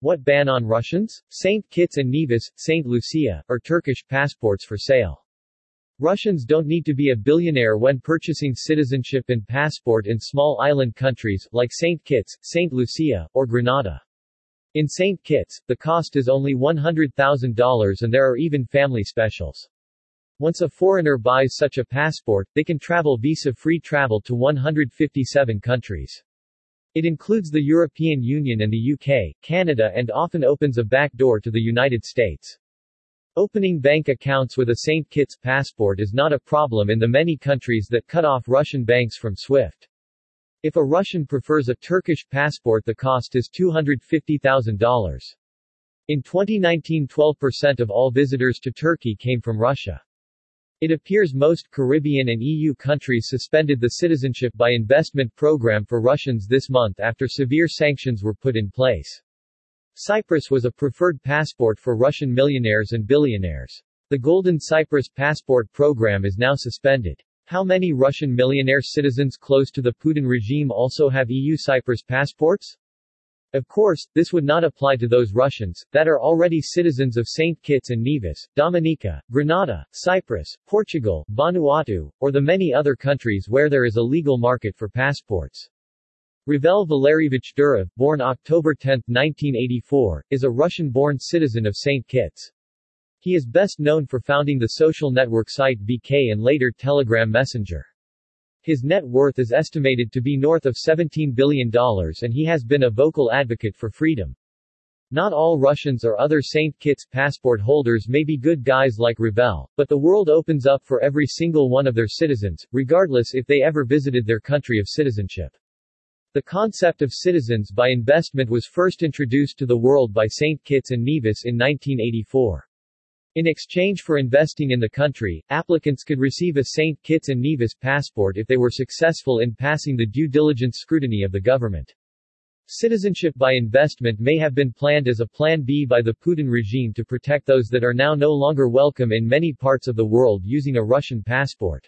What ban on Russians? St. Kitts and Nevis, St. Lucia, or Turkish passports for sale. Russians don't need to be a billionaire when purchasing citizenship and passport in small island countries, like St. Kitts, St. Lucia, or Grenada. In St. Kitts, the cost is only $100,000 and there are even family specials. Once a foreigner buys such a passport, they can travel visa-free travel to 157 countries. It includes the European Union and the UK, Canada and often opens a back door to the United States. Opening bank accounts with a St. Kitts passport is not a problem in the many countries that cut off Russian banks from SWIFT. If a Russian prefers a Turkish passport the cost is $250,000. In 2019 12% of all visitors to Turkey came from Russia. It appears most Caribbean and EU countries suspended the citizenship by investment program for Russians this month after severe sanctions were put in place. Cyprus was a preferred passport for Russian millionaires and billionaires. The Golden Cyprus passport program is now suspended. How many Russian millionaire citizens close to the Putin regime also have EU Cyprus passports? Of course, this would not apply to those Russians, that are already citizens of St. Kitts and Nevis, Dominica, Grenada, Cyprus, Portugal, Vanuatu, or the many other countries where there is a legal market for passports. Pavel Valerievich Durov, born October 10, 1984, is a Russian-born citizen of St. Kitts. He is best known for founding the social network site VK and later Telegram Messenger. His net worth is estimated to be north of $17 billion and he has been a vocal advocate for freedom. Not all Russians or other St. Kitts passport holders may be good guys like Pavel, but the world opens up for every single one of their citizens, regardless if they ever visited their country of citizenship. The concept of citizens by investment was first introduced to the world by St. Kitts and Nevis in 1984. In exchange for investing in the country, applicants could receive a St. Kitts and Nevis passport if they were successful in passing the due diligence scrutiny of the government. Citizenship by investment may have been planned as a Plan B by the Putin regime to protect those that are now no longer welcome in many parts of the world using a Russian passport.